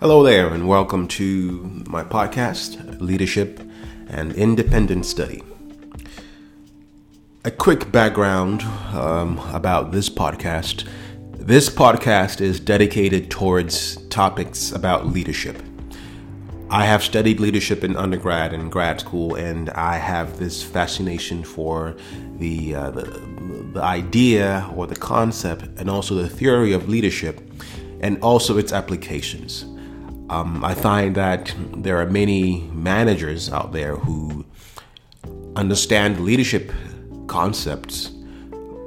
Hello there, and welcome to my podcast, Leadership and Independent Study. A quick background um, about this podcast. This podcast is dedicated towards topics about leadership. I have studied leadership in undergrad and grad school, and I have this fascination for the, uh, the, the idea or the concept and also the theory of leadership and also its applications. Um, I find that there are many managers out there who understand leadership concepts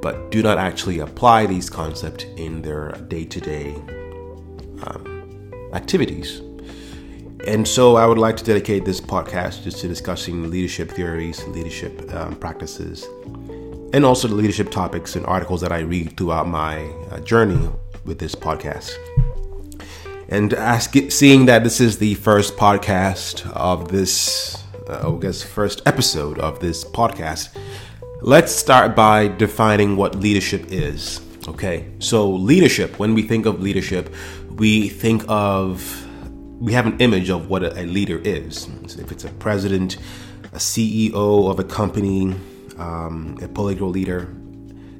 but do not actually apply these concepts in their day to day activities. And so I would like to dedicate this podcast just to discussing leadership theories, leadership um, practices, and also the leadership topics and articles that I read throughout my uh, journey with this podcast. And ask, seeing that this is the first podcast of this, uh, I guess, first episode of this podcast, let's start by defining what leadership is. Okay, so leadership, when we think of leadership, we think of, we have an image of what a, a leader is. So if it's a president, a CEO of a company, um, a political leader,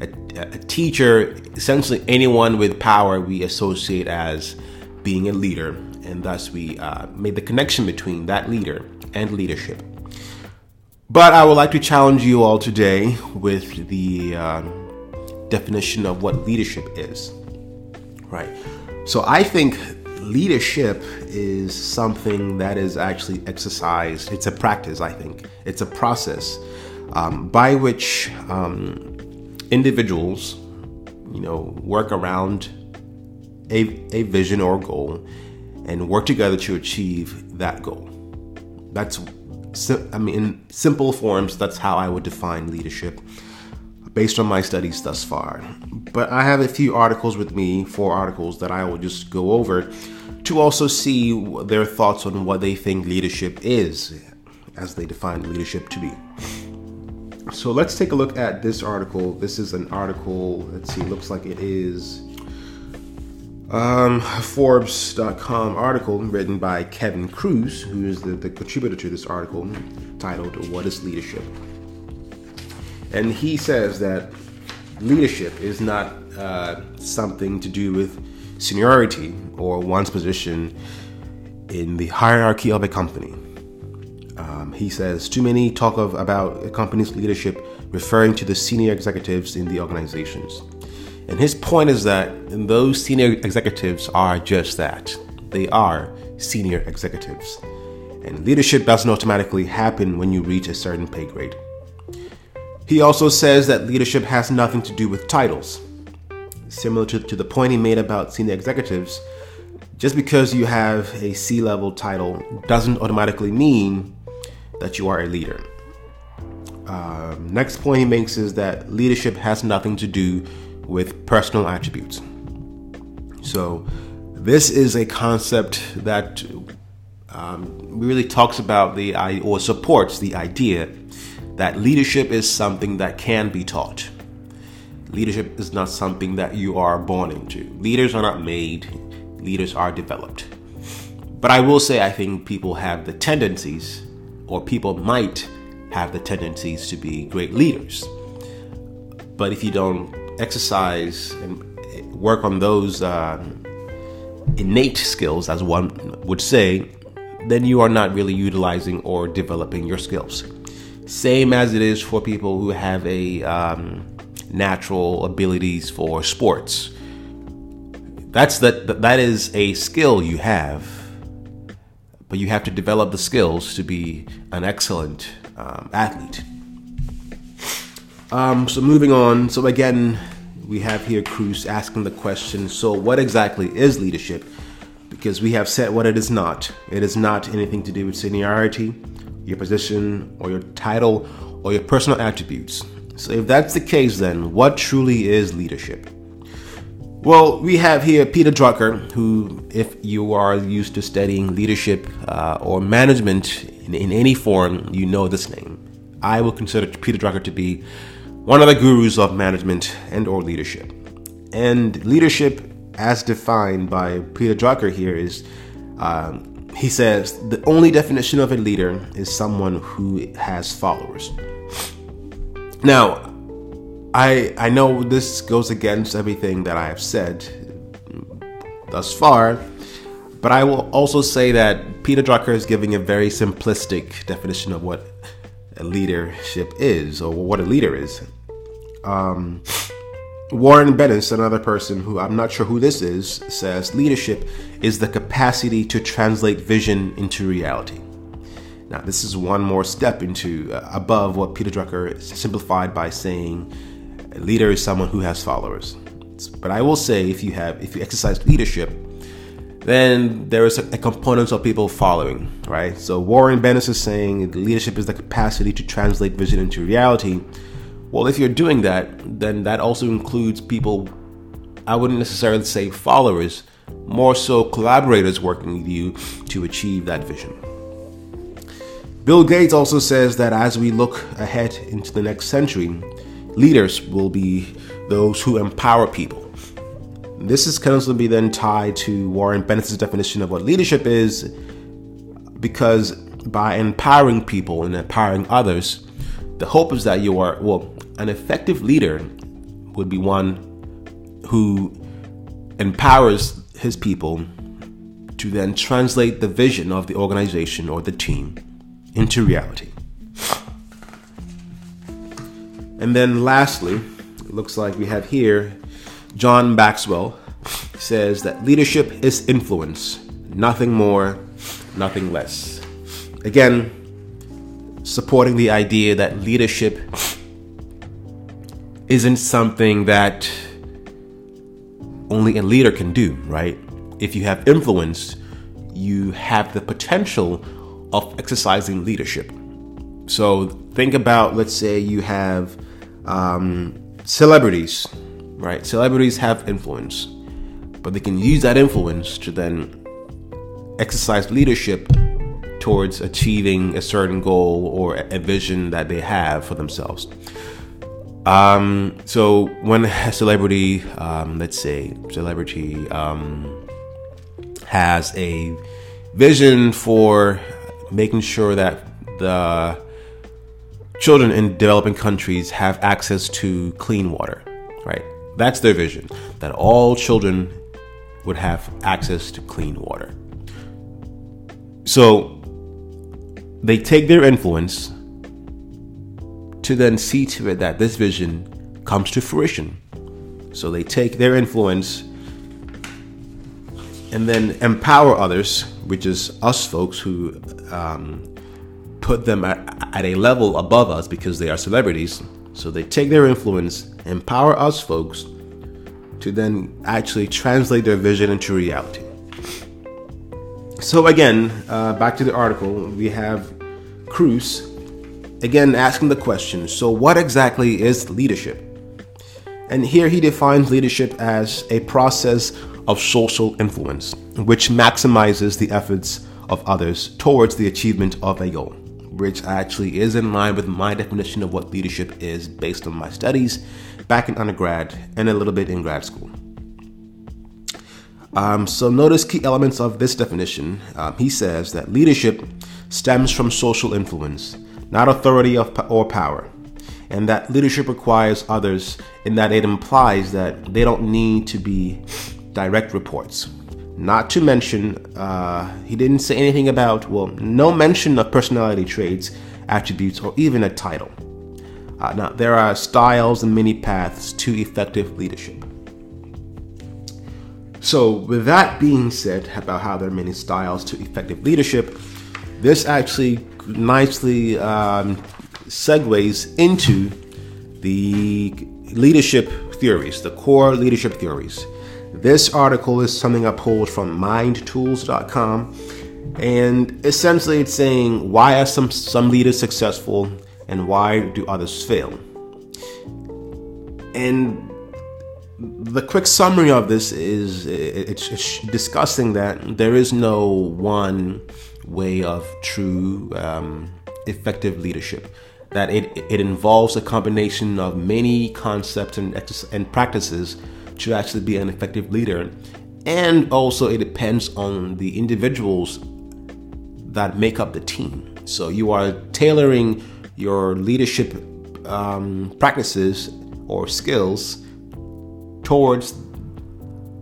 a, a teacher, essentially anyone with power we associate as being a leader, and thus we uh, made the connection between that leader and leadership. But I would like to challenge you all today with the uh, definition of what leadership is. Right. So I think leadership is something that is actually exercised. It's a practice, I think. It's a process um, by which um, individuals, you know, work around a, a vision or a goal and work together to achieve that goal. That's, I mean, in simple forms, that's how I would define leadership based on my studies thus far. But I have a few articles with me, four articles that I will just go over to also see their thoughts on what they think leadership is, as they define leadership to be. So let's take a look at this article. This is an article, let's see, looks like it is um, Forbes.com article written by Kevin Kruse, who is the, the contributor to this article titled What is Leadership? And he says that leadership is not uh, something to do with seniority or one's position in the hierarchy of a company. Um, he says too many talk of about a company's leadership referring to the senior executives in the organizations. And his point is that those senior executives are just that. They are senior executives. And leadership doesn't automatically happen when you reach a certain pay grade. He also says that leadership has nothing to do with titles. Similar to, to the point he made about senior executives, just because you have a C level title doesn't automatically mean that you are a leader. Um, next point he makes is that leadership has nothing to do with personal attributes. So, this is a concept that um, really talks about the or supports the idea that leadership is something that can be taught. Leadership is not something that you are born into. Leaders are not made, leaders are developed. But I will say, I think people have the tendencies, or people might have the tendencies to be great leaders. But if you don't exercise and work on those uh, innate skills, as one would say, then you are not really utilizing or developing your skills. Same as it is for people who have a um, natural abilities for sports. That's that that is a skill you have, but you have to develop the skills to be an excellent um, athlete. Um, so moving on. So again, we have here Kruse asking the question. So what exactly is leadership? Because we have said what it is not. It is not anything to do with seniority, your position, or your title, or your personal attributes. So if that's the case, then what truly is leadership? Well, we have here Peter Drucker, who, if you are used to studying leadership uh, or management in, in any form, you know this name. I will consider Peter Drucker to be one of the gurus of management and or leadership. And leadership as defined by Peter Drucker here is Um, he says the only definition of a leader is someone who has followers. Now, I I know this goes against everything that I have said thus far, but I will also say that Peter Drucker is giving a very simplistic definition of what leadership is or what a leader is. Um, Warren Bennis, another person who I'm not sure who this is, says leadership is the capacity to translate vision into reality. Now, this is one more step into uh, above what Peter Drucker simplified by saying a leader is someone who has followers. But I will say, if you have, if you exercise leadership, then there is a, a component of people following, right? So Warren Bennis is saying leadership is the capacity to translate vision into reality. Well, if you're doing that, then that also includes people, I wouldn't necessarily say followers, more so collaborators working with you to achieve that vision. Bill Gates also says that as we look ahead into the next century, leaders will be those who empower people. This is going to be then tied to Warren Bennett's definition of what leadership is, because by empowering people and empowering others, the hope is that you are, well, an effective leader would be one who empowers his people to then translate the vision of the organization or the team into reality. And then lastly, it looks like we have here John Maxwell says that leadership is influence, nothing more, nothing less. Again, supporting the idea that leadership isn't something that only a leader can do, right? If you have influence, you have the potential of exercising leadership. So think about, let's say you have um, celebrities, right? Celebrities have influence, but they can use that influence to then exercise leadership towards achieving a certain goal or a vision that they have for themselves. Um, so when a celebrity, um, let's say, celebrity um, has a vision for making sure that the children in developing countries have access to clean water, right? That's their vision, that all children would have access to clean water. So they take their influence to then see to it that this vision comes to fruition. So they take their influence and then empower others, which is us folks who um, put them at, at a level above us because they are celebrities. So they take their influence, empower us folks to then actually translate their vision into reality. So, again, uh, back to the article, we have Kruse Again, asking the question so, what exactly is leadership? And here he defines leadership as a process of social influence, which maximizes the efforts of others towards the achievement of a goal, which actually is in line with my definition of what leadership is based on my studies back in undergrad and a little bit in grad school. Um, so, notice key elements of this definition. Um, he says that leadership stems from social influence not authority or power. And that leadership requires others in that it implies that they don't need to be direct reports. Not to mention, uh, he didn't say anything about, well, no mention of personality traits, attributes, or even a title. Uh, now, there are styles and many paths to effective leadership. So, with that being said about how there are many styles to effective leadership, this actually nicely um, segues into the leadership theories, the core leadership theories. This article is something I pulled from mindtools.com. And essentially, it's saying why are some, some leaders successful and why do others fail? And the quick summary of this is it's, discussing that there is no one way of true um, effective leadership. That it, it involves a combination of many concepts and, and practices to actually be an effective leader. and also it depends on the individuals that make up the team. So you are tailoring your leadership um, practices or skills towards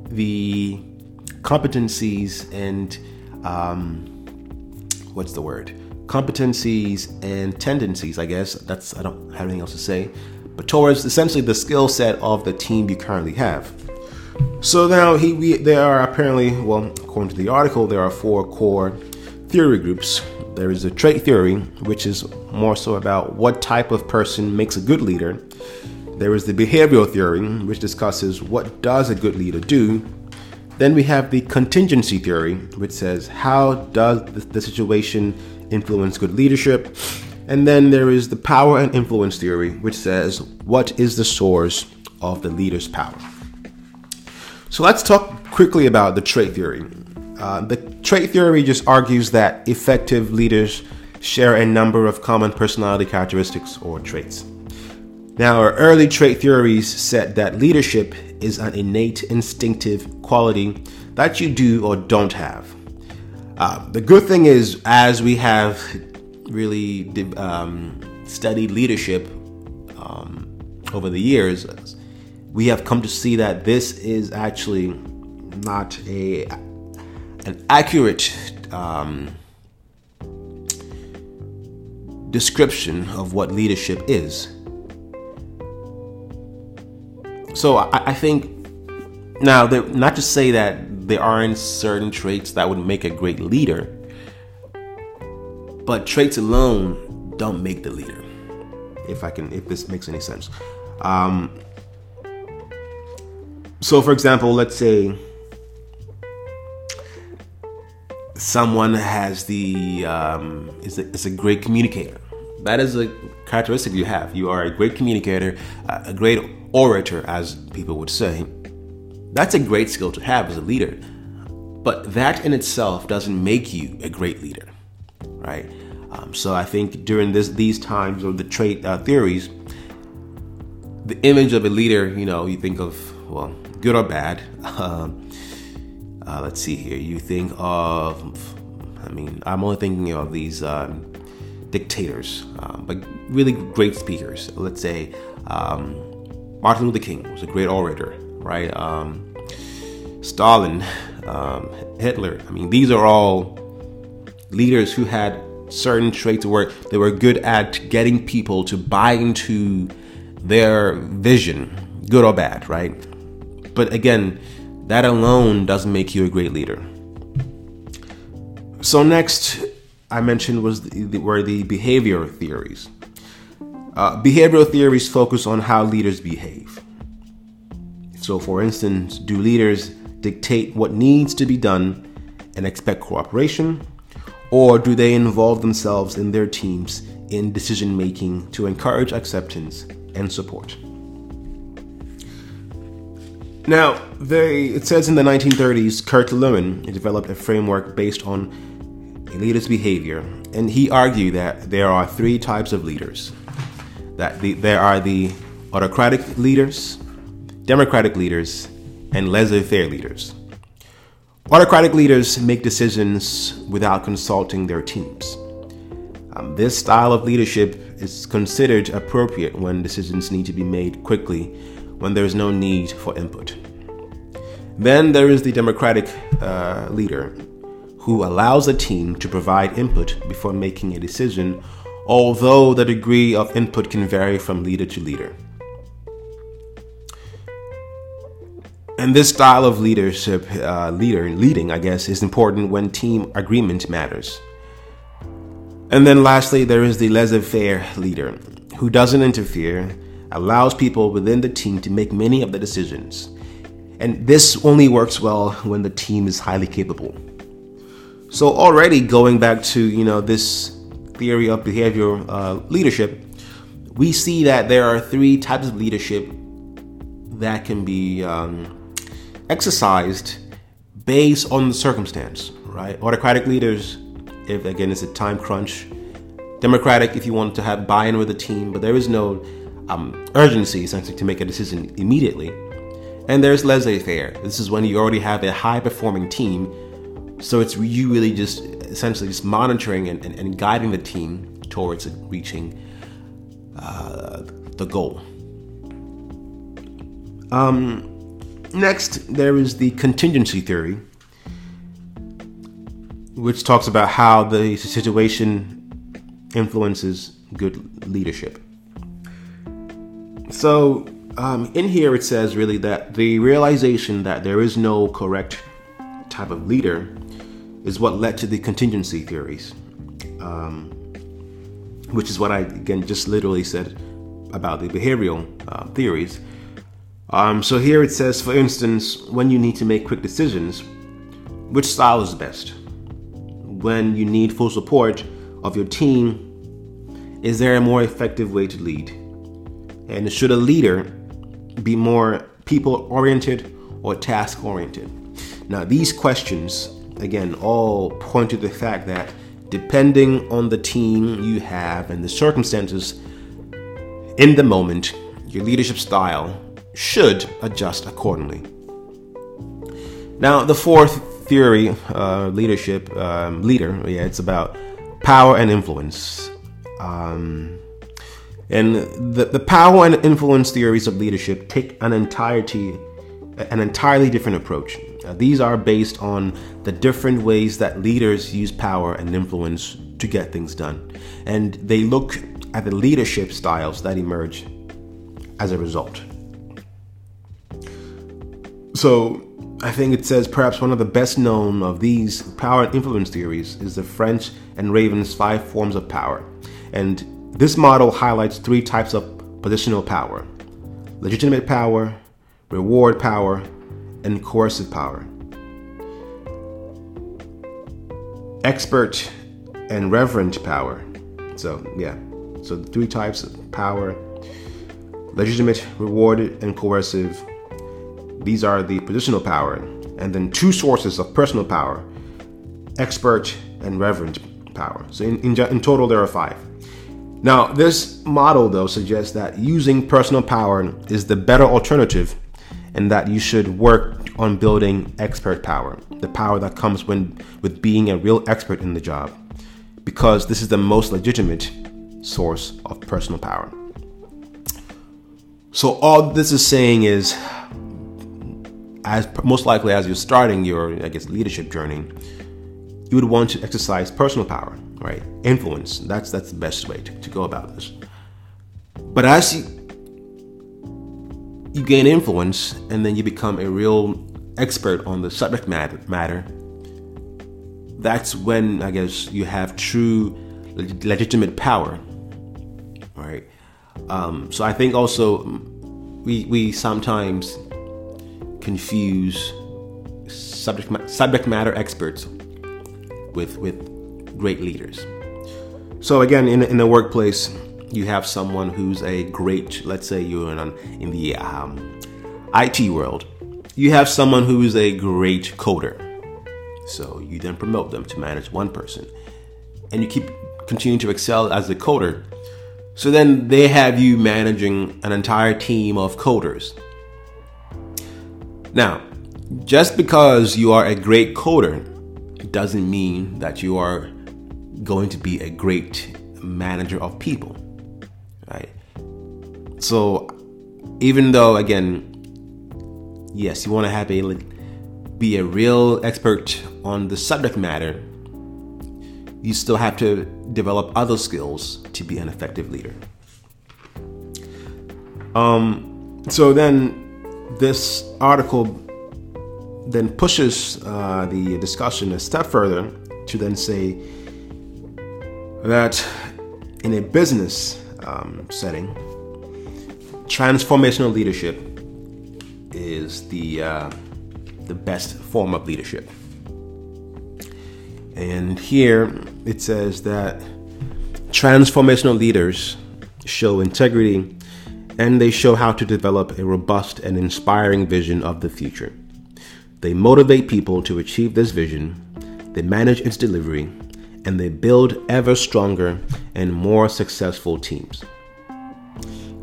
the competencies and um, what's the word? Competencies and tendencies, I guess. That's I don't have anything else to say. But towards essentially the skill set of the team you currently have. So now he we, there are apparently, well, according to the article, there are four core theory groups. There is the trait theory, which is more so about what type of person makes a good leader. There is the behavioral theory, which discusses what does a good leader do. Then we have the contingency theory, which says how does the situation influence good leadership. And then there is the power and influence theory, which says what is the source of the leader's power. So let's talk quickly about the trait theory. Uh, the trait theory just argues that effective leaders share a number of common personality characteristics or traits. Now, our early trait theories said that leadership is an innate instinctive quality that you do or don't have. Uh, the good thing is, as we have really um, studied leadership um, over the years, we have come to see that this is actually not a an accurate um, description of what leadership is. So I, I think now, not to say that there aren't certain traits that would make a great leader, but traits alone don't make the leader. If I can, if this makes any sense. Um, so, for example, let's say someone has the um, is a, is a great communicator. That is a characteristic you have. You are a great communicator, a great orator, as people would say. That's a great skill to have as a leader. But that in itself doesn't make you a great leader, right? Um, so I think during this these times of the trait uh, theories, the image of a leader, you know, you think of well, good or bad. Um, uh, let's see here. You think of, I mean, I'm only thinking of these um, dictators, um, but really great speakers. Let's say um, Martin Luther King was a great orator, right? Um, Stalin, Hitler. I mean, these are all leaders who had certain traits where they were good at getting people to buy into their vision, good or bad, right? But again, that alone doesn't make you a great leader. So next, I mentioned was the, were the behavior theories. Uh, behavioral theories focus on how leaders behave. So, for instance, do leaders dictate what needs to be done and expect cooperation, or do they involve themselves in their teams in decision making to encourage acceptance and support? Now, they, it says in the 1930s, Kurt Lewin developed a framework based on a leader's behavior, and he argued that there are three types of leaders. That the, there are the autocratic leaders, democratic leaders, and laissez-faire leaders. Autocratic leaders make decisions without consulting their teams. Um, this style of leadership is considered appropriate when decisions need to be made quickly when there is no need for input. Then there is the Democratic uh, leader who allows a team to provide input before making a decision, although the degree of input can vary from leader to leader. And this style of leadership, uh, leader leading, I guess, is important when team agreement matters. And then lastly, there is the laissez-faire leader who doesn't interfere allows people within the team to make many of the decisions. And this only works well when the team is highly capable. So already going back to, you know, this theory of behavioral uh, leadership, we see that there are three types of leadership that can be um, exercised based on the circumstance, right? Autocratic leaders, if again it's a time crunch. Democratic, if you want to have buy-in with the team, but there is no um, urgency essentially to make a decision immediately. And there's laissez faire. This is when you already have a high performing team. So it's you really just essentially just monitoring and, and, and guiding the team towards reaching uh, the goal. Um, next, there is the contingency theory, which talks about how the situation influences good leadership. So, um, in here it says really that the realization that there is no correct type of leader is what led to the contingency theories, um, which is what I again just literally said about the behavioral uh, theories. Um, so here it says, for instance, when you need to make quick decisions, which style is best? When you need full support of your team, is there a more effective way to lead? And should a leader be more people oriented or task oriented? Now, these questions, again, all point to the fact that depending on the team you have and the circumstances in the moment, your leadership style should adjust accordingly. Now, the fourth theory, uh, leadership, um, leader, yeah, it's about power and influence. Um, and the, the power and influence theories of leadership take an entirety, an entirely different approach. Uh, these are based on the different ways that leaders use power and influence to get things done. And they look at the leadership styles that emerge as a result. So I think it says perhaps one of the best known of these power and influence theories is the French and Raven's five forms of power. And this model highlights three types of positional power legitimate power, reward power, and coercive power. Expert and referent power. So, yeah. So, three types of power legitimate, rewarded, and coercive these are the positional power, and then two sources of personal power expert and referent power. So, in, in, in total, there are five. Now, this model, though, suggests that using personal power is the better alternative and that you should work on building expert power, the power that comes when, with being a real expert in the job, because this is the most legitimate source of personal power. So, all this is saying is as most likely as you're starting your, I guess, leadership journey, you would want to exercise personal power, right? Influence. That's that's the best way to, to go about this. But as you you gain influence and then you become a real expert on the subject matter, matter that's when I guess you have true legitimate power, right? Um, so I think also we we sometimes confuse subject ma- subject matter experts with with great leaders. So again, in in the workplace, you have someone who's a great. Let's say you're in in the um, IT world. You have someone who's a great coder. So you then promote them to manage one person, and you keep continuing to excel as a coder. So then they have you managing an entire team of coders now, just because you are a great coder doesn't mean that you are going to be a great manager of people, right? So, even though, again, yes, you want to have a be a real expert on the subject matter, you still have to develop other skills to be an effective leader. Um, so then this article then pushes uh, the discussion a step further to then say that in a business um, setting, transformational leadership is the uh, the best form of leadership. And here it says that transformational leaders show integrity and they show how to develop a robust and inspiring vision of the future. They motivate people to achieve this vision, they manage its delivery, and they build ever stronger and more successful teams.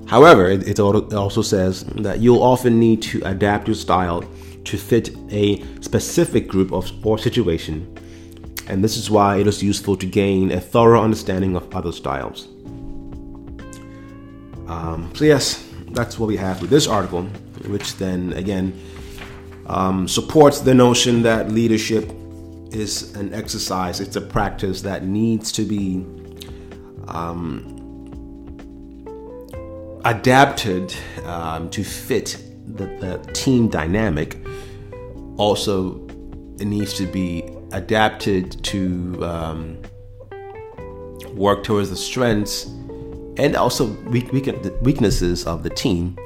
However, it, also says that you'll often need to adapt your style to fit a specific group of or situation, and this is why it is useful to gain a thorough understanding of other styles. Um, so yes, that's what we have with this article, which then again um, supports the notion that leadership is an exercise, it's a practice that needs to be um, adapted um, to fit the, the, team dynamic. Also, it needs to be adapted to um, work towards the strengths and also weak, weak, weaknesses of the team.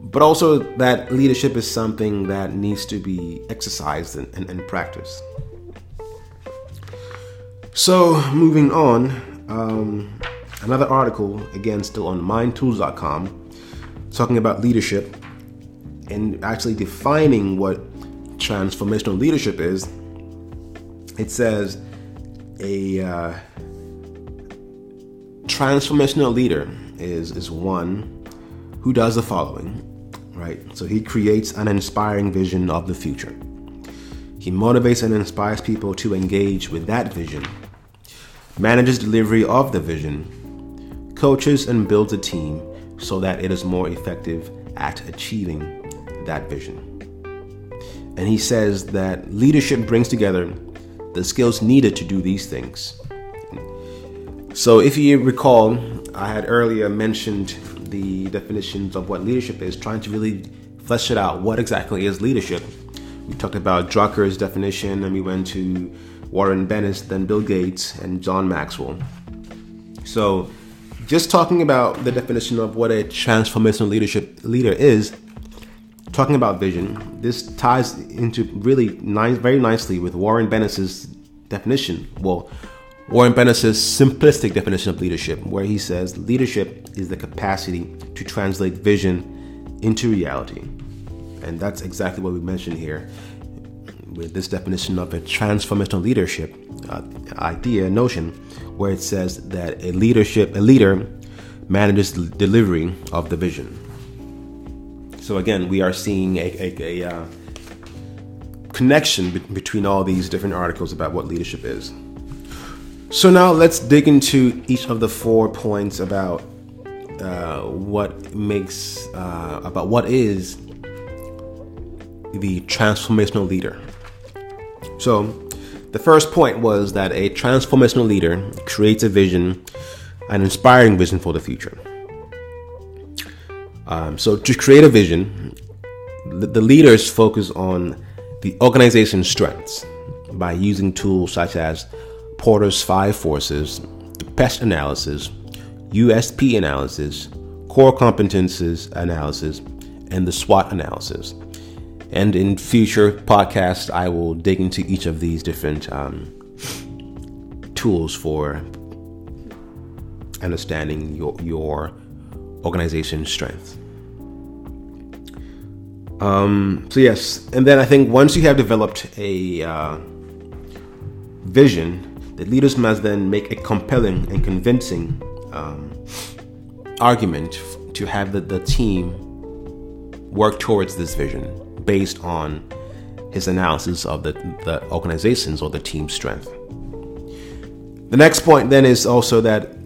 But also, that leadership is something that needs to be exercised and, and, and practiced. So, moving on, um, another article, again, still on mindtools.com, talking about leadership and actually defining what transformational leadership is. It says a uh, transformational leader is, is one who does the following, right? So he creates an inspiring vision of the future. He motivates and inspires people to engage with that vision, manages delivery of the vision, coaches and builds a team so that it is more effective at achieving that vision. And he says that leadership brings together the skills needed to do these things. So, if you recall, I had earlier mentioned the definitions of what leadership is, trying to really flesh it out. What exactly is leadership? We talked about Drucker's definition, and we went to Warren Bennis, then Bill Gates, and John Maxwell. So, just talking about the definition of what a transformational leadership leader is, talking about vision, this ties into really nice, very nicely with Warren Bennis's definition. Well, Warren Bennis's simplistic definition of leadership, where he says leadership is the capacity to translate vision into reality. And that's exactly what we mentioned here with this definition of a transformational leadership uh, idea, notion, where it says that a leadership, a leader manages the delivery of the vision. So again, we are seeing a, a, a uh, connection be- between all these different articles about what leadership is. So now let's dig into each of the four points about uh, what makes uh, about what is the transformational leader. So the first point was that a transformational leader creates a vision, an inspiring vision for the future. Um, so to create a vision, the, leaders focus on the organization's strengths by using tools such as Porter's five forces, the PEST analysis, USP analysis, core competences analysis, and the SWOT analysis. And in future podcasts, I will dig into each of these different um, tools for understanding your, your organization's strength. Um, so yes, and then I think once you have developed a uh, vision the leaders must then make a compelling and convincing um, argument to have the, the team work towards this vision based on his analysis of the, the organization's or the team's strength. The next point then is also that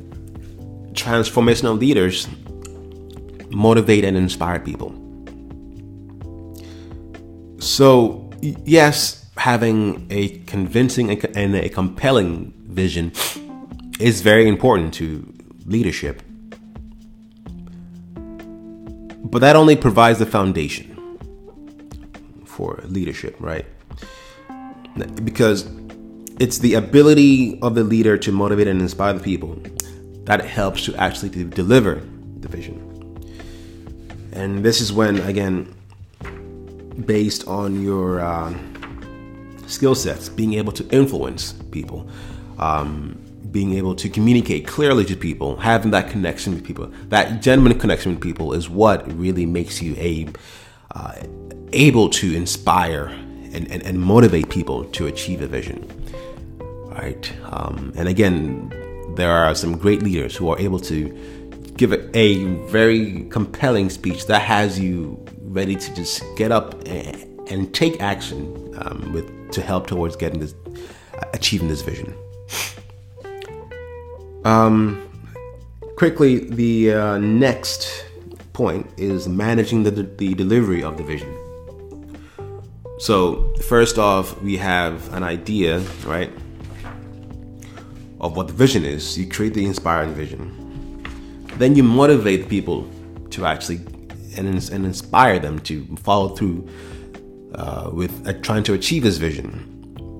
transformational leaders motivate and inspire people. So, yes, having a convincing and a compelling vision is very important to leadership. But that only provides the foundation for leadership, right? Because it's the ability of the leader to motivate and inspire the people that helps to actually deliver the vision. And this is when, again, based on your uh, skill sets, being able to influence people, um, being able to communicate clearly to people, having that connection with people, that genuine connection with people is what really makes you a, uh, able to inspire and, and, and, motivate people to achieve a vision. Right? Um, and again, there are some great leaders who are able to give a, very compelling speech that has you ready to just get up and, and take action um, with to help towards getting this achieving this vision. Um, quickly, the uh, next point is managing the, the delivery of the vision. So, first off, we have an idea, right, of what the vision is. You create the inspiring vision. Then you motivate people to actually and, and inspire them to follow through uh, with uh, trying to achieve this vision.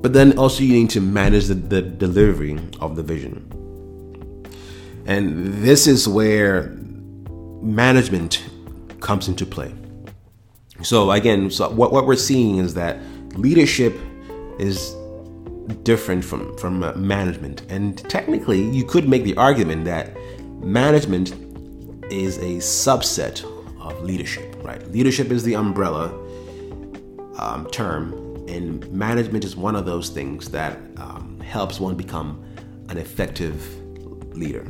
But then also you need to manage the, the delivery of the vision. And this is where management comes into play. So again, so what, what we're seeing is that leadership is different from from uh, management, and technically, you could make the argument that management is a subset of leadership. Right? Leadership is the umbrella um, term, and management is one of those things that um, helps one become an effective leader.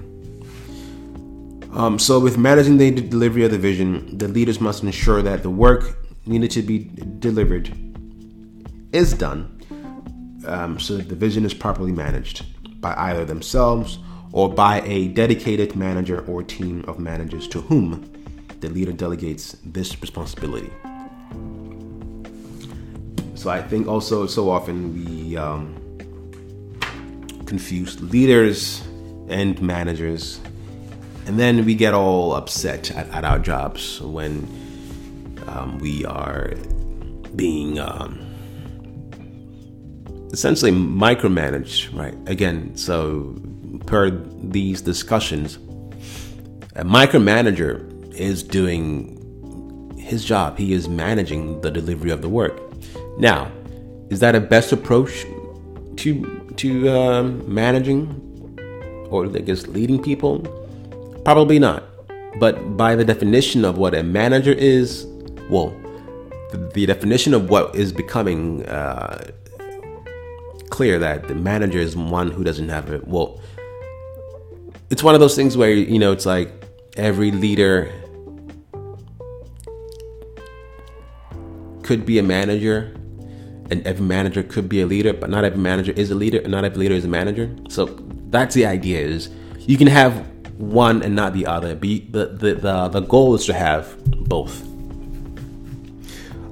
Um, so, with managing the delivery of the vision, the leaders must ensure that the work needed to be delivered is done um, so that the vision is properly managed by either themselves or by a dedicated manager or team of managers to whom the leader delegates this responsibility. So I think also so often we um, confuse leaders and managers and then we get all upset at, at our jobs when um, we are being um, essentially micromanaged, right? Again, so per these discussions, a micromanager is doing his job. He is managing the delivery of the work. Now, is that a best approach to to um, managing or I guess leading people? Probably not. But by the definition of what a manager is, well, the, the definition of what is becoming uh, clear that the manager is one who doesn't have it. Well, it's one of those things where you know it's like every leader could be a manager and every manager could be a leader but not every manager is a leader and not every leader is a manager so that's the idea is you can have one and not the other. Be the the the, the goal is to have both.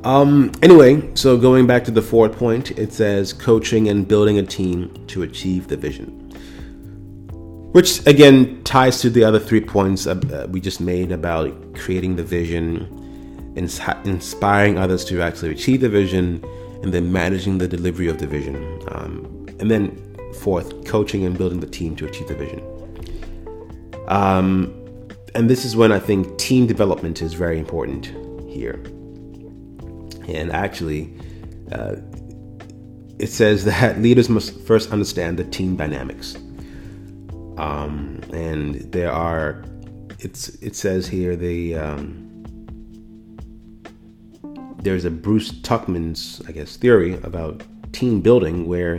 Um, anyway, so going back to the fourth point, it says coaching and building a team to achieve the vision. Which again ties to the other three points we just made about creating the vision, ins- inspiring others to actually achieve the vision, and then managing the delivery of the vision. Um, and then fourth, coaching and building the team to achieve the vision. Um, and this is when I think team development is very important here. And actually, uh, it says that leaders must first understand the team dynamics. Um, and there are, it's it says here the um, there's a Bruce Tuckman's I guess theory about team building where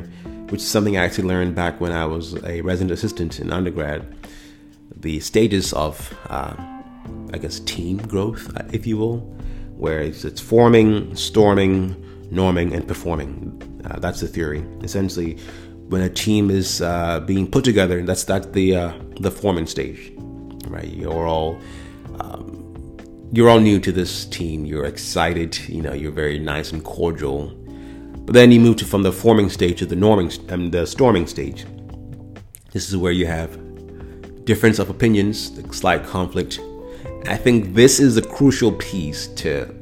which is something I actually learned back when I was a resident assistant in undergrad the stages of, uh, I guess, team growth, uh, if you will, where it's, it's forming, storming, norming, and performing. Uh, that's the theory. Essentially, when a team is uh, being put together, that's that's the uh, the forming stage, right? You're all you're all new to this team. You're excited. You know, you're very nice and cordial. But then you move to from the forming stage to the norming and um, the storming stage. This is where you have difference of opinions, slight conflict. I think this is a crucial piece to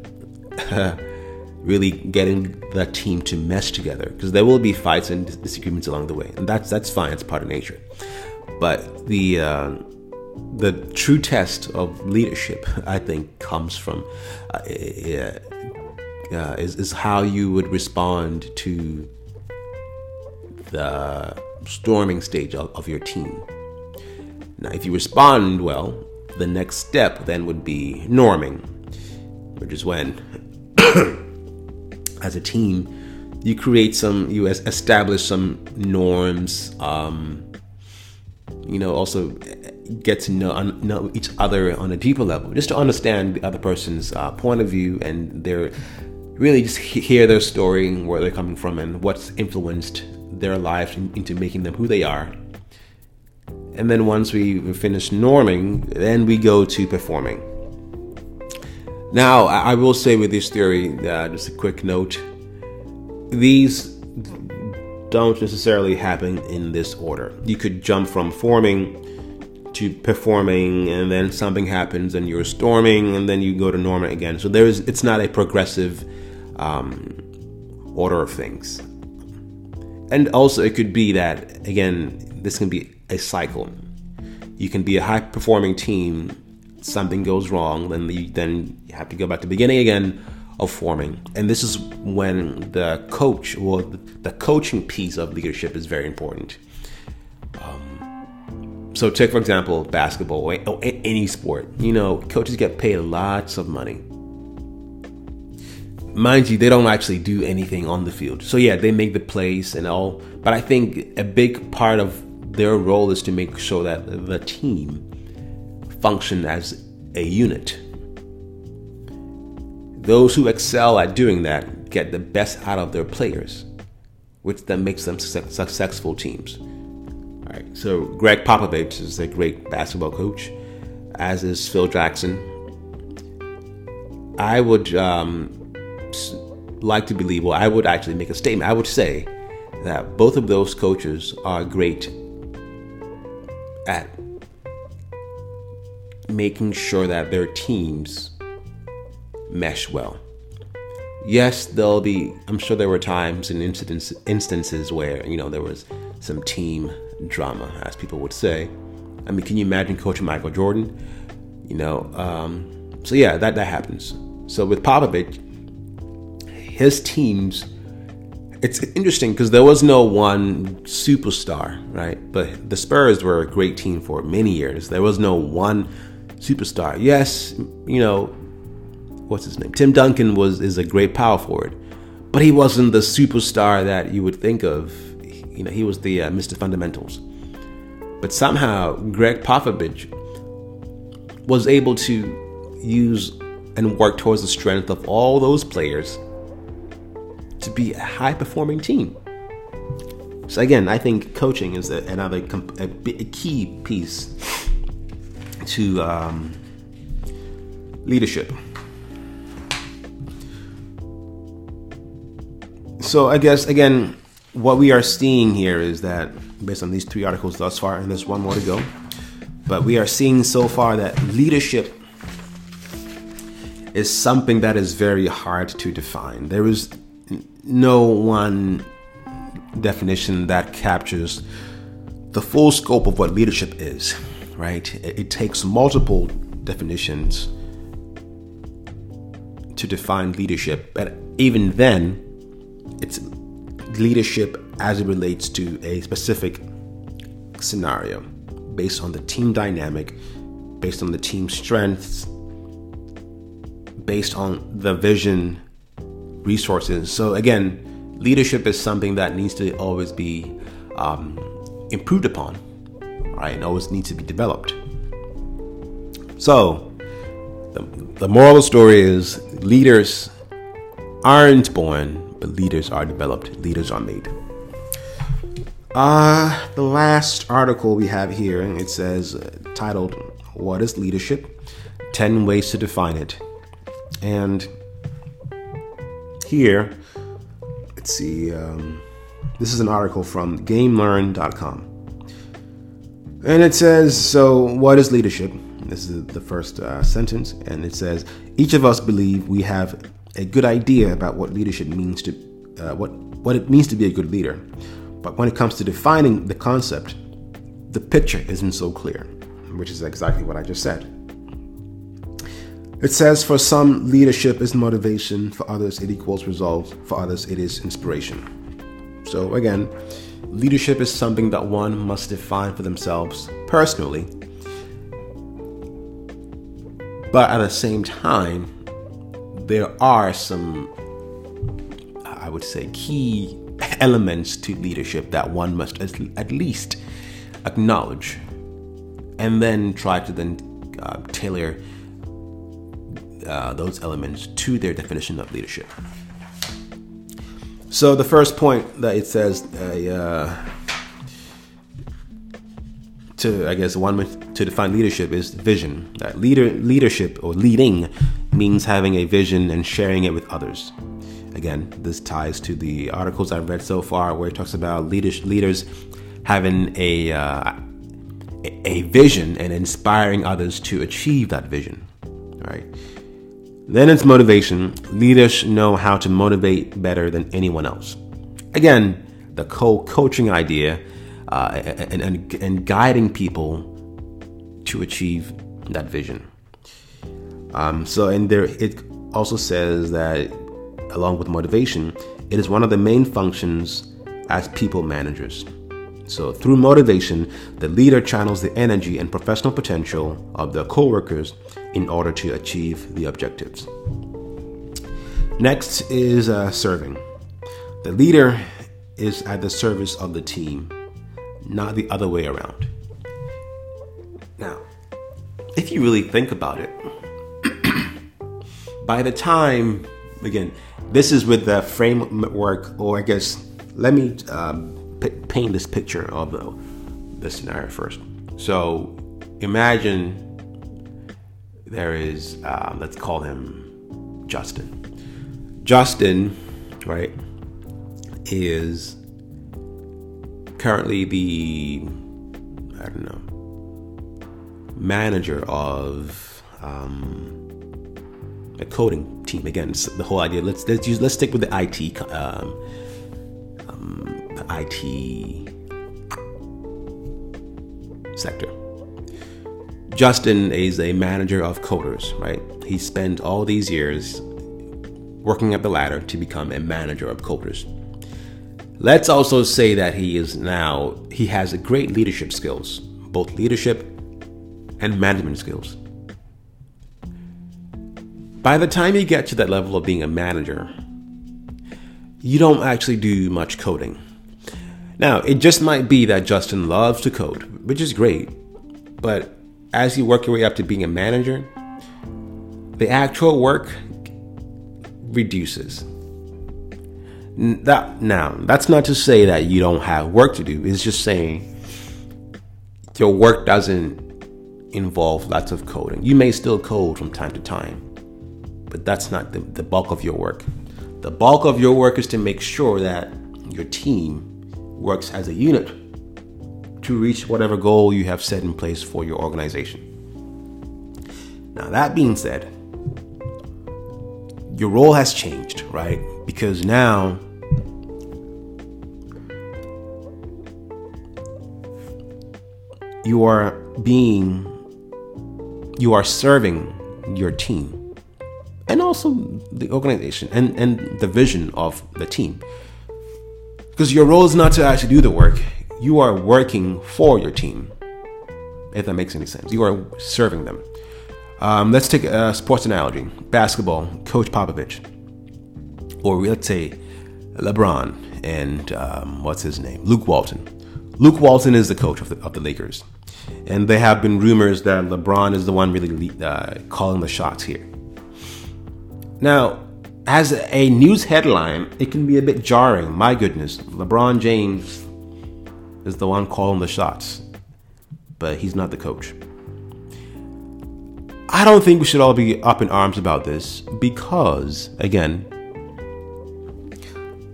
uh, really getting the team to mesh together because there will be fights and disagreements along the way, and that's that's fine. It's part of nature. But the uh, the true test of leadership, I think, comes from uh, uh, is is how you would respond to the storming stage of, of your team now, if you respond well, the next step then would be norming, which is when, as a team, you create some, you establish some norms. Um, you know, also get to know, know each other on a deeper level, just to understand the other person's uh, point of view and their really just hear their story, and where they're coming from, and what's influenced their lives into making them who they are. And then once we finish norming, then we go to performing. Now, I will say with this theory, uh, just a quick note these don't necessarily happen in this order. You could jump from forming to performing and then something happens and you're storming and then you go to norming again. So there is it's not a progressive um, order of things. And also it could be that again this can be a cycle. You can be a high performing team, something goes wrong, then you, then you have to go back to the beginning again of forming. And this is when the coach or the coaching piece of leadership is very important. Um, so, take for example basketball or any sport. You know, coaches get paid lots of money. Mind you, they don't actually do anything on the field. So yeah, they make the plays and all, but I think a big part of their role is to make sure that the team function as a unit. Those who excel at doing that get the best out of their players, which then makes them successful teams. Right, so Gregg Popovich is a great basketball coach, as is Phil Jackson. I would um, like to believe, well, I would actually make a statement. I would say that both of those coaches are great at making sure that their teams mesh well. Yes, there'll be, I'm sure there were times and incidents, instances where, you know, there was some team drama, as people would say. I mean, can you imagine coaching Michael Jordan? You know, um, so yeah, that, that happens. So with Popovich, his teams it's interesting because there was no one superstar, right? But the Spurs were a great team for many years. There was no one superstar. Yes, you know, what's his name? Tim Duncan was is a great power forward, but he wasn't the superstar that you would think of. You know, he was the uh, Mr. Fundamentals. But somehow Gregg Popovich was able to use and work towards the strength of all those players to be a high performing team. So again, I think coaching is a, another a, a, key piece to um, leadership. So I guess again, what we are seeing here is that based on these three articles thus far, and there's one more to go, but we are seeing so far that leadership is something that is very hard to define. There is no one definition that captures the full scope of what leadership is, right? It, takes multiple definitions to define leadership, but even then, it's leadership as it relates to a specific scenario based on the team dynamic, based on the team strengths, based on the vision resources. So again, leadership is something that needs to always be um, improved upon, right? And always needs to be developed. So the, the moral of the story is leaders aren't born, but leaders are developed. Leaders are made. Uh, the last article we have here, it says, uh, titled, What is Leadership? 10 Ways to Define It. And here, let's see, um, this is an article from GameLearn.com. And it says, So, what is leadership? This is the first uh, sentence. And it says, Each of us believe we have a good idea about what leadership means to, uh, what, what it means to be a good leader. But when it comes to defining the concept, the picture isn't so clear, which is exactly what I just said. It says, for some, leadership is motivation, for others, it equals results, for others, it is inspiration. So, again, leadership is something that one must define for themselves personally. But at the same time, there are some, I would say, key elements to leadership that one must at least acknowledge and then try to then uh, tailor uh, those elements to their definition of leadership. So the first point that it says uh, to I guess one to define leadership is vision. That leader leadership or leading means having a vision and sharing it with others. Again, this ties to the articles I've read so far where it talks about leaders leaders having a uh, a vision and inspiring others to achieve that vision. Right. Then it's motivation. Leaders know how to motivate better than anyone else. Again, the co-coaching idea uh, and, and, and guiding people to achieve that vision. Um, so, and there it also says that along with motivation, it is one of the main functions as people managers. So, through motivation, the leader channels the energy and professional potential of the co-workers in order to achieve the objectives. Next is uh, serving. The leader is at the service of the team not the other way around. Now, if you really think about it, by the time, again, this is with the framework, or I guess, let me um, p- paint this picture of the, the scenario first. So imagine there is, uh, let's call him Justin. Justin, right, is currently the I don't know manager of um, a coding team. Again, the whole idea. Let's let's use let's stick with the IT um, um, the IT sector. Justin is a manager of coders, right? He spent all these years working up the ladder to become a manager of coders. Let's also say that he is now, he has great leadership skills, both leadership and management skills. By the time you get to that level of being a manager, you don't actually do much coding. Now, it just might be that Justin loves to code, which is great, but as you work your way up to being a manager, the actual work reduces. That now that's not to say that you don't have work to do. It's just saying your work doesn't involve lots of coding. You may still code from time to time but that's not the, the bulk of your work. The bulk of your work is to make sure that your team works as a unit to reach whatever goal you have set in place for your organization. Now that being said your role has changed right? Because now you are being, you are serving your team and also the organization and, and the vision of the team. Because your role is not to actually do the work, you are working for your team, if that makes any sense. You are serving them. Um, let's take a sports analogy basketball, Coach Popovich, or let's say LeBron and um, what's his name? Luke Walton. Luke Walton is the coach of the, of the Lakers. And there have been rumors that LeBron is the one really uh, calling the shots here. Now, as a news headline, it can be a bit jarring. My goodness, LeBron James is the one calling the shots, but he's not the coach. I don't think we should all be up in arms about this because, again,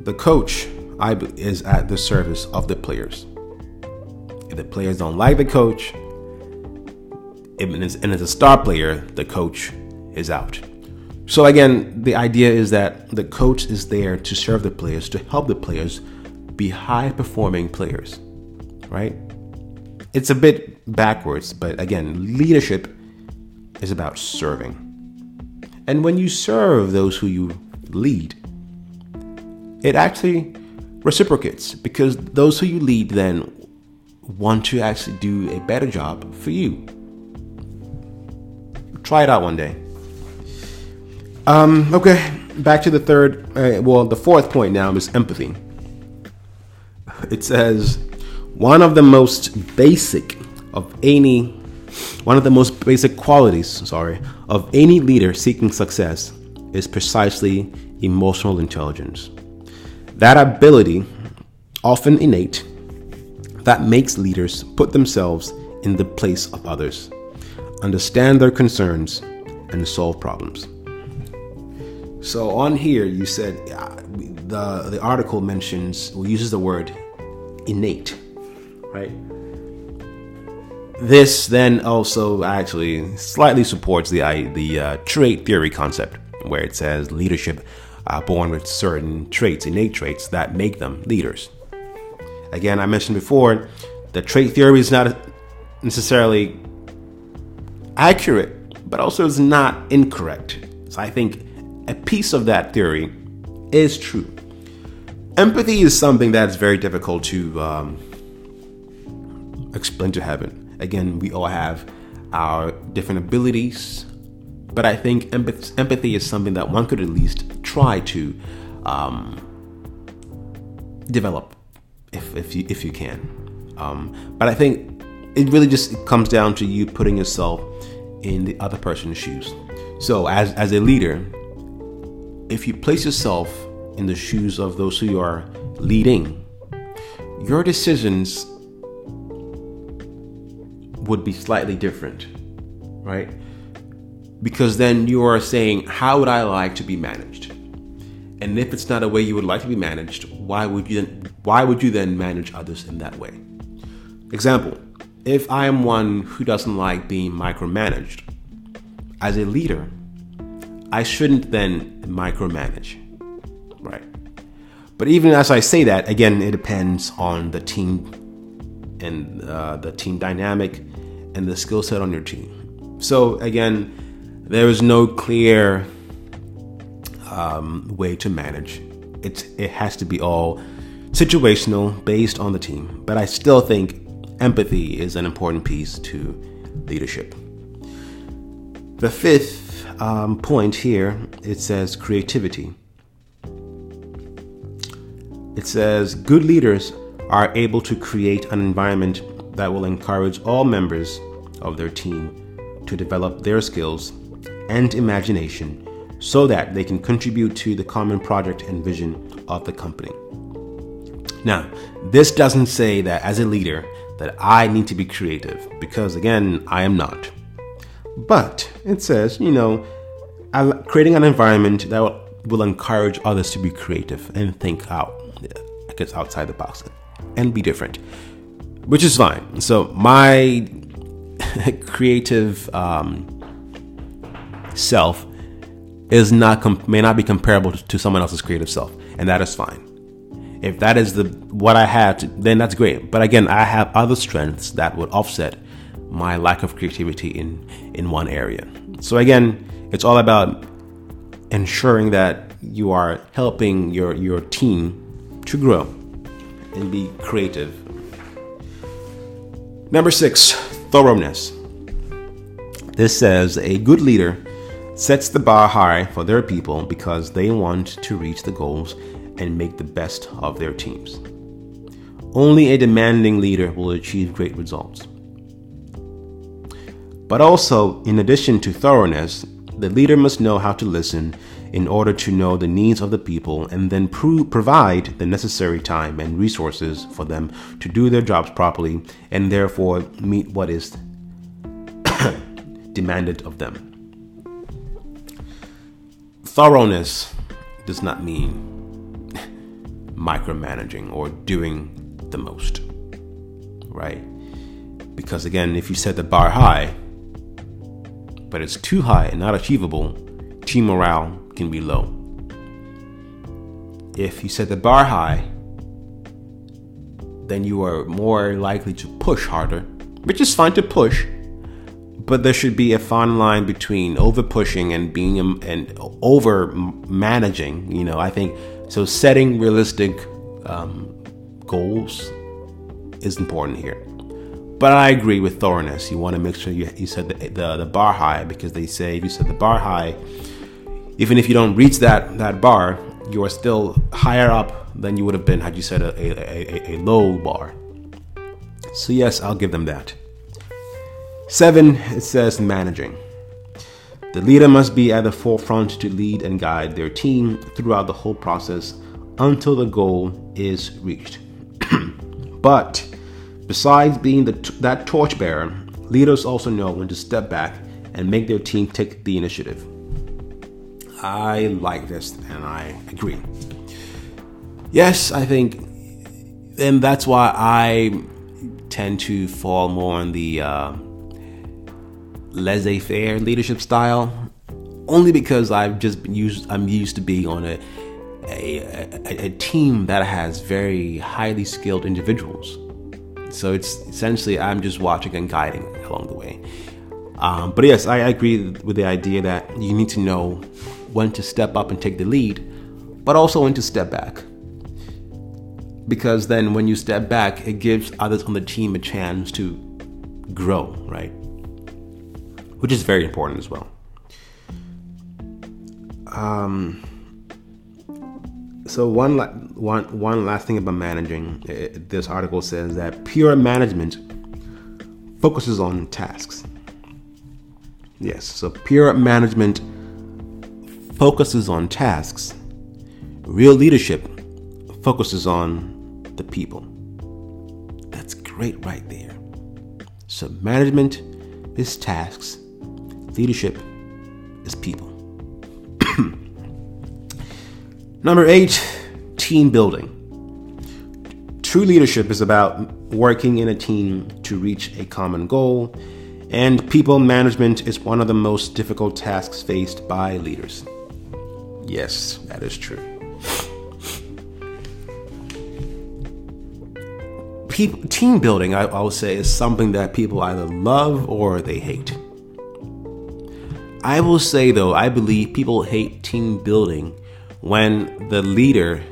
the coach is at the service of the players. If the players don't like the coach, and it's, a star player, the coach is out. So again, the idea is that the coach is there to serve the players, to help the players be high performing players, right? It's a bit backwards, but again, leadership is about serving. And when you serve those who you lead, it actually reciprocates because those who you lead then want to actually do a better job for you. Try it out one day. Um, okay, back to the third, uh, well, the fourth point now is empathy. It says, one of the most basic of any one of the most basic qualities, sorry, of any leader seeking success is precisely emotional intelligence. That ability, often innate, that makes leaders put themselves in the place of others, understand their concerns, and solve problems. So on here, you said uh, the the article mentions uses the word innate, right? This then also actually slightly supports the the uh, trait theory concept, where it says leadership are born with certain traits, innate traits that make them leaders. Again, I mentioned before, the trait theory is not necessarily accurate, but also is not incorrect. So I think a piece of that theory is true. Empathy is something that's very difficult to um, explain to heaven. Again, we all have our different abilities, but I think empathy is something that one could at least try to um, develop if, if you if you can. Um, but I think it really just comes down to you putting yourself in the other person's shoes. So as as a leader, if you place yourself in the shoes of those who you are leading, your decisions would be slightly different, right? Because then you are saying, How would I like to be managed? And if it's not a way you would like to be managed, why would you then why would you then manage others in that way? Example, if I am one who doesn't like being micromanaged, as a leader, I shouldn't then micromanage right? But even as I say that, again, it depends on the team and uh, the team dynamic and the skill set on your team. So again, there is no clear um, way to manage. It's it has to be all situational, based on the team. But I still think empathy is an important piece to leadership. The fifth um, point here it says creativity. It says good leaders are able to create an environment that will encourage all members of their team to develop their skills and imagination so that they can contribute to the common project and vision of the company. Now, this doesn't say that as a leader that I need to be creative because again, I am not. But it says, you know, creating an environment that will encourage others to be creative and think out I guess outside the box and be different, which is fine. So my creative um, self is not com- may not be comparable to someone else's creative self, and that is fine. If that is the what I have, to, then that's great. But again, I have other strengths that would offset my lack of creativity in in one area. So again, it's all about ensuring that you are helping your your team to grow and be creative. Number six, thoroughness. This says a good leader sets the bar high for their people because they want to reach the goals and make the best of their teams. Only a demanding leader will achieve great results. But also, in addition to thoroughness, the leader must know how to listen in order to know the needs of the people and then pro- provide the necessary time and resources for them to do their jobs properly and therefore meet what is demanded of them. Thoroughness does not mean micromanaging or doing the most, right? Because again, if you set the bar high, but it's too high and not achievable, team morale can be low. If you set the bar high, then you are more likely to push harder, which is fine to push, but there should be a fine line between over pushing and being and over managing. You know, I think so. Setting realistic um, goals is important here. But I agree with thoroughness. You want to make sure you, you set the, the, the bar high because they say if you set the bar high, even if you don't reach that that bar, you are still higher up than you would have been had you set a, a, a, a low bar. So yes, I'll give them that. Seven, it says managing. The leader must be at the forefront to lead and guide their team throughout the whole process until the goal is reached. but besides being the, that torchbearer, leaders also know when to step back and make their team take the initiative. I like this and I agree. Yes, I think, and that's why I tend to fall more on the uh, laissez-faire leadership style, only because I've just been used. I'm used to being on a a, a, a team that has very highly skilled individuals. So it's essentially I'm just watching and guiding along the way. Um, but yes, I agree with the idea that you need to know when to step up and take the lead, but also when to step back. Because then when you step back, it gives others on the team a chance to grow, right? Which is very important as well. Um, so one, one, one last thing about managing, eh, eh, this article says that pure management focuses on tasks. Yes, so pure management focuses on tasks. Real leadership focuses on the people. That's great right there. So, management is tasks, leadership is people. Number eight, team building. True leadership is about working in a team to reach a common goal, and people management is one of the most difficult tasks faced by leaders. Yes, that is true. People, team building, I, I would say, is something that people either love or they hate. I will say, though, I believe people hate team building when the leader,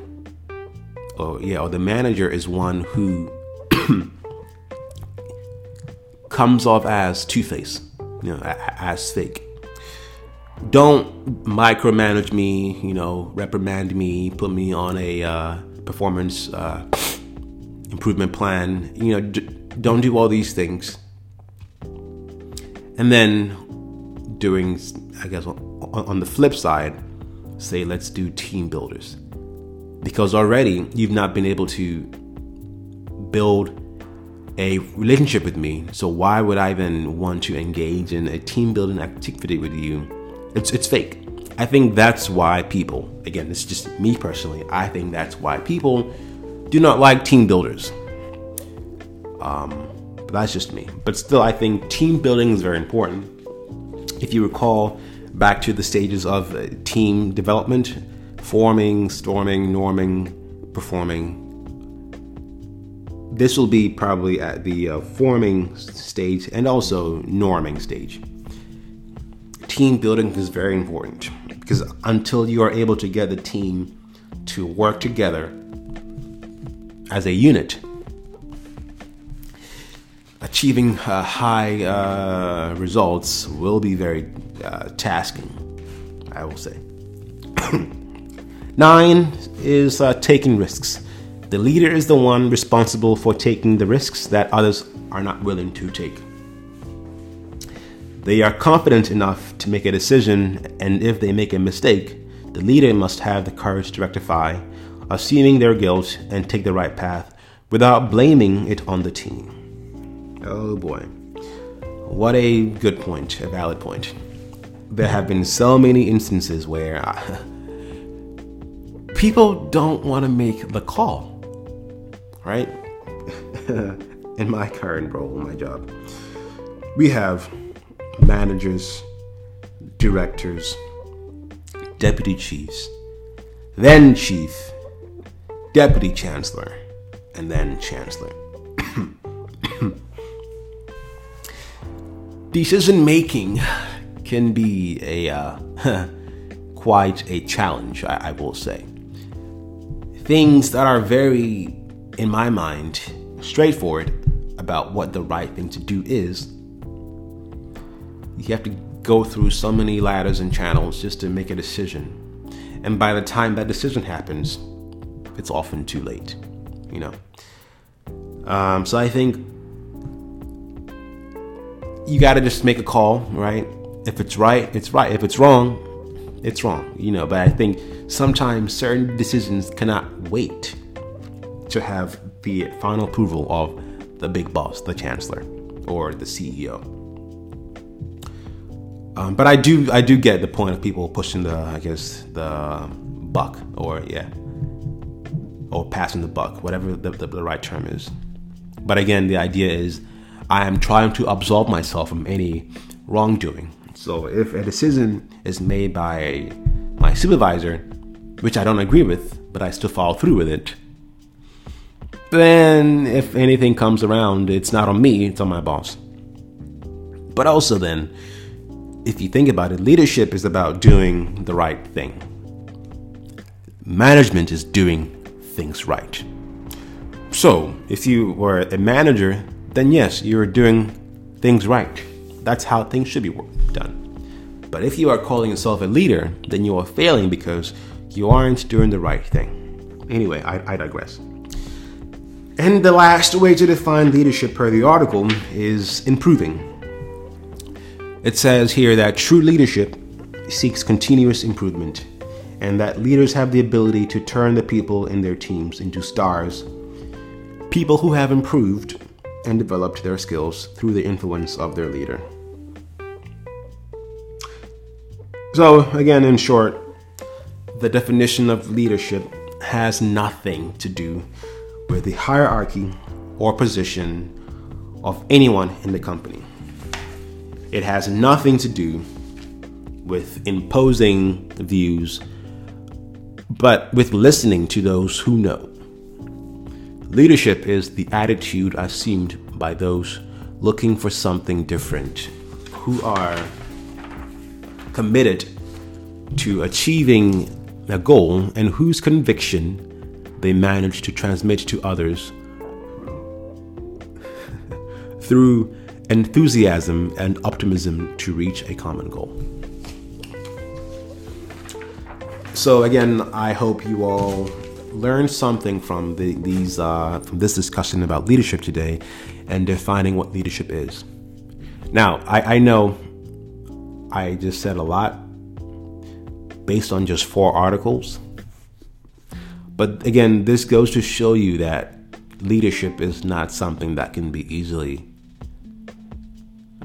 or yeah, or the manager is one who comes off as two face, you know, as fake don't micromanage me, you know, reprimand me, put me on a uh, performance uh, improvement plan. You know, d- don't do all these things. And then doing, I guess, on, on the flip side, say, let's do team builders. Because already you've not been able to build a relationship with me. So why would I even want to engage in a team building activity with you it's it's fake. I think that's why people, again, this is just me personally, I think that's why people do not like team builders. Um, but that's just me. But still, I think team building is very important. If you recall back to the stages of uh, team development, forming, storming, norming, performing, this will be probably at the uh, forming stage and also norming stage team building is very important because until you are able to get the team to work together as a unit, achieving uh, high uh, results will be very uh, tasking, I will say. Nine is uh, taking risks. The leader is the one responsible for taking the risks that others are not willing to take. They are confident enough to make a decision, and if they make a mistake, the leader must have the courage to rectify, assuming their guilt, and take the right path without blaming it on the team. Oh boy. What a good point, a valid point. There have been so many instances where I, people don't want to make the call, right? In my current role, my job, we have managers, directors, deputy chiefs, then chief, deputy chancellor, and then chancellor. Decision making can be a uh, quite a challenge, I, I will say. Things that are very, in my mind, straightforward about what the right thing to do is you have to go through so many ladders and channels just to make a decision. And by the time that decision happens, it's often too late, you know. Um, so I think you got to just make a call, right? If it's right, it's right. If it's wrong, it's wrong, you know. But I think sometimes certain decisions cannot wait to have the final approval of the big boss, the chancellor, or the CEO. Um, but I do, I do get the point of people pushing the, I guess, the buck, or yeah, or passing the buck, whatever the, the, the right term is. But again, the idea is I am trying to absolve myself from any wrongdoing. So if a decision is made by my supervisor, which I don't agree with, but I still follow through with it, then if anything comes around, it's not on me, it's on my boss. But also, then, if you think about it, leadership is about doing the right thing, management is doing things right. So, if you were a manager, then yes, you're doing things right. That's how things should be done. But if you are calling yourself a leader, then you are failing because you aren't doing the right thing. Anyway, I, I digress. And the last way to define leadership per the article is improving. It says here that true leadership seeks continuous improvement and that leaders have the ability to turn the people in their teams into stars, people who have improved and developed their skills through the influence of their leader. So, again, in short, the definition of leadership has nothing to do with the hierarchy or position of anyone in the company. It has nothing to do with imposing views, but with listening to those who know. Leadership is the attitude assumed by those looking for something different, who are committed to achieving a goal and whose conviction they manage to transmit to others through enthusiasm and optimism to reach a common goal. So again, I hope you all learned something from the, these uh, from this discussion about leadership today and defining what leadership is. Now, I, I know I just said a lot based on just four articles. But again, this goes to show you that leadership is not something that can be easily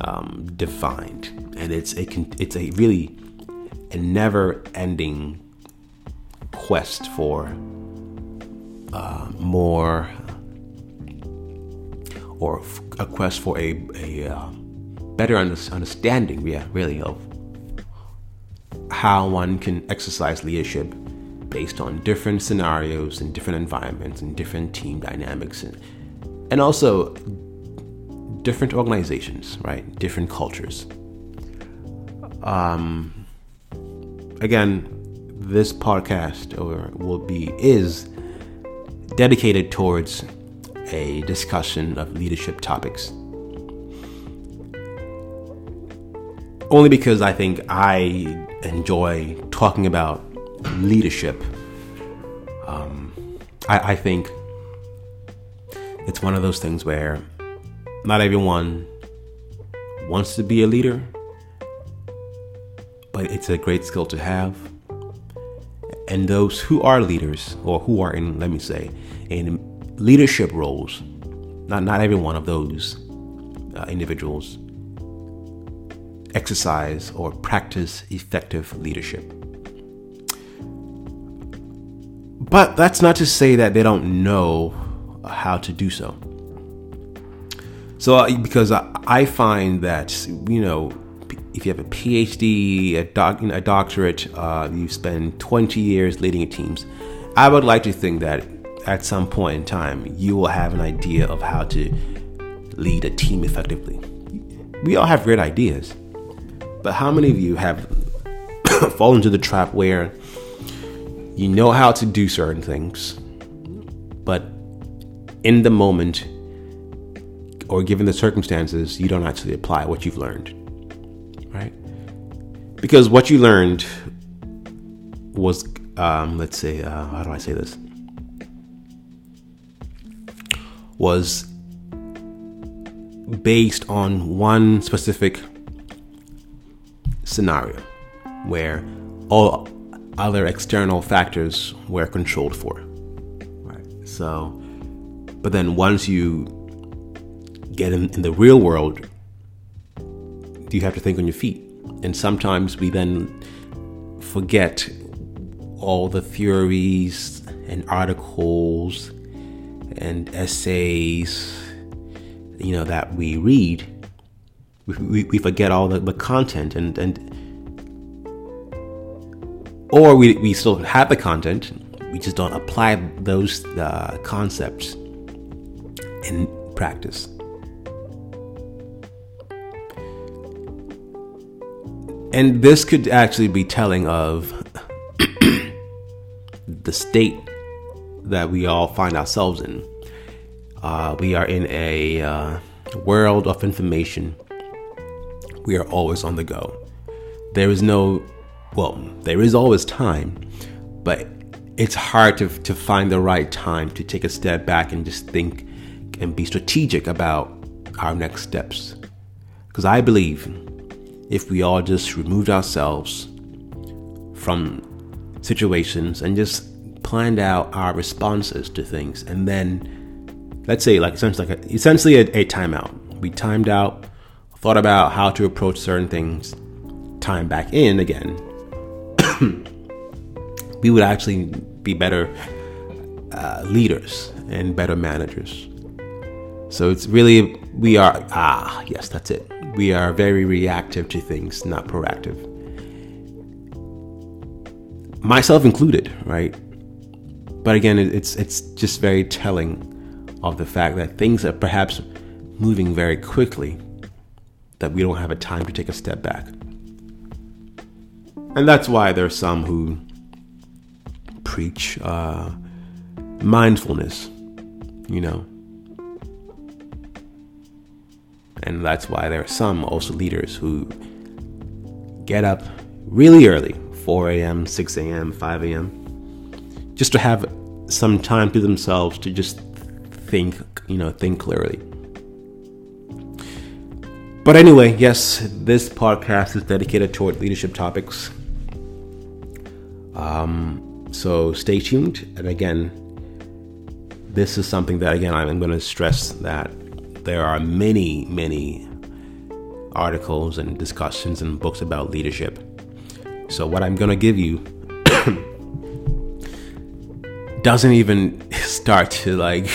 um, defined, and it's a it's a really a never-ending quest for uh, more or a quest for a, a uh, better understanding, really, of how one can exercise leadership based on different scenarios and different environments and different team dynamics and, and also different organizations, right? Different cultures. Um, again, this podcast or will be is dedicated towards a discussion of leadership topics. Only because I think I enjoy talking about leadership. Um, I, I think it's one of those things where not everyone wants to be a leader, but it's a great skill to have. And those who are leaders, or who are in, let me say, in leadership roles, not, not every one of those uh, individuals exercise or practice effective leadership. But that's not to say that they don't know how to do so. So, because I find that, you know, if you have a PhD, a, doc, a doctorate, uh, you spend 20 years leading teams, I would like to think that at some point in time, you will have an idea of how to lead a team effectively. We all have great ideas, but how many of you have fallen into the trap where you know how to do certain things, but in the moment or given the circumstances, you don't actually apply what you've learned. Right? Because what you learned was, um, let's say, uh, how do I say this? Was based on one specific scenario where all other external factors were controlled for. Right. So, but then once you get in, in the real world, do you have to think on your feet. And sometimes we then forget all the theories and articles and essays, you know, that we read. We, we, forget all the, the content and, and or we, we still have the content, we just don't apply those uh, concepts in practice. And this could actually be telling of the state that we all find ourselves in. Uh, we are in a uh, world of information. We are always on the go. There is no, well, there is always time, but it's hard to, to find the right time to take a step back and just think and be strategic about our next steps. Because I believe if we all just removed ourselves from situations and just planned out our responses to things and then let's say like essentially like a, essentially a, a timeout we timed out thought about how to approach certain things time back in again we would actually be better uh, leaders and better managers so it's really we are ah yes that's it we are very reactive to things, not proactive. Myself included, right? But again, it's it's just very telling of the fact that things are perhaps moving very quickly that we don't have a time to take a step back. And that's why there are some who preach uh, mindfulness, you know, And that's why there are some also leaders who get up really early 4 a.m., 6 a.m., 5 a.m. just to have some time to themselves to just think, you know, think clearly. But anyway, yes, this podcast is dedicated toward leadership topics. Um, so stay tuned. And again, this is something that, again, I'm going to stress that there are many, many articles and discussions and books about leadership. So, what I'm going to give you doesn't even start to like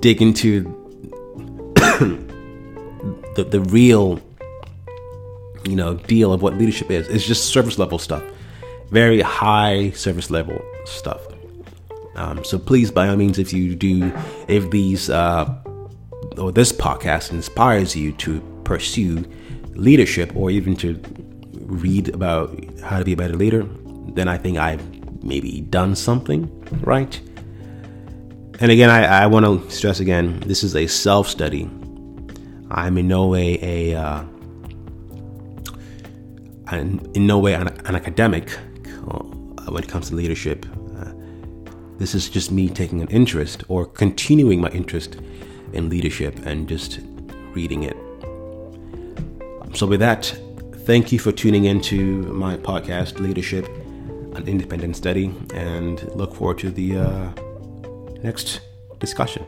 dig into the, the real you know deal of what leadership is it's just surface level stuff very high surface level stuff um, so please, by all means, if you do, if these uh, or this podcast inspires you to pursue leadership or even to read about how to be a better leader, then I think I've maybe done something right. And again, I, I want to stress again this is a self study. I'm in no way a, uh, in no way an, an academic uh, when it comes to leadership. This is just me taking an interest or continuing my interest in leadership and just reading it. So, with that, thank you for tuning into my podcast, Leadership, an Independent Study, and look forward to the uh, next discussion.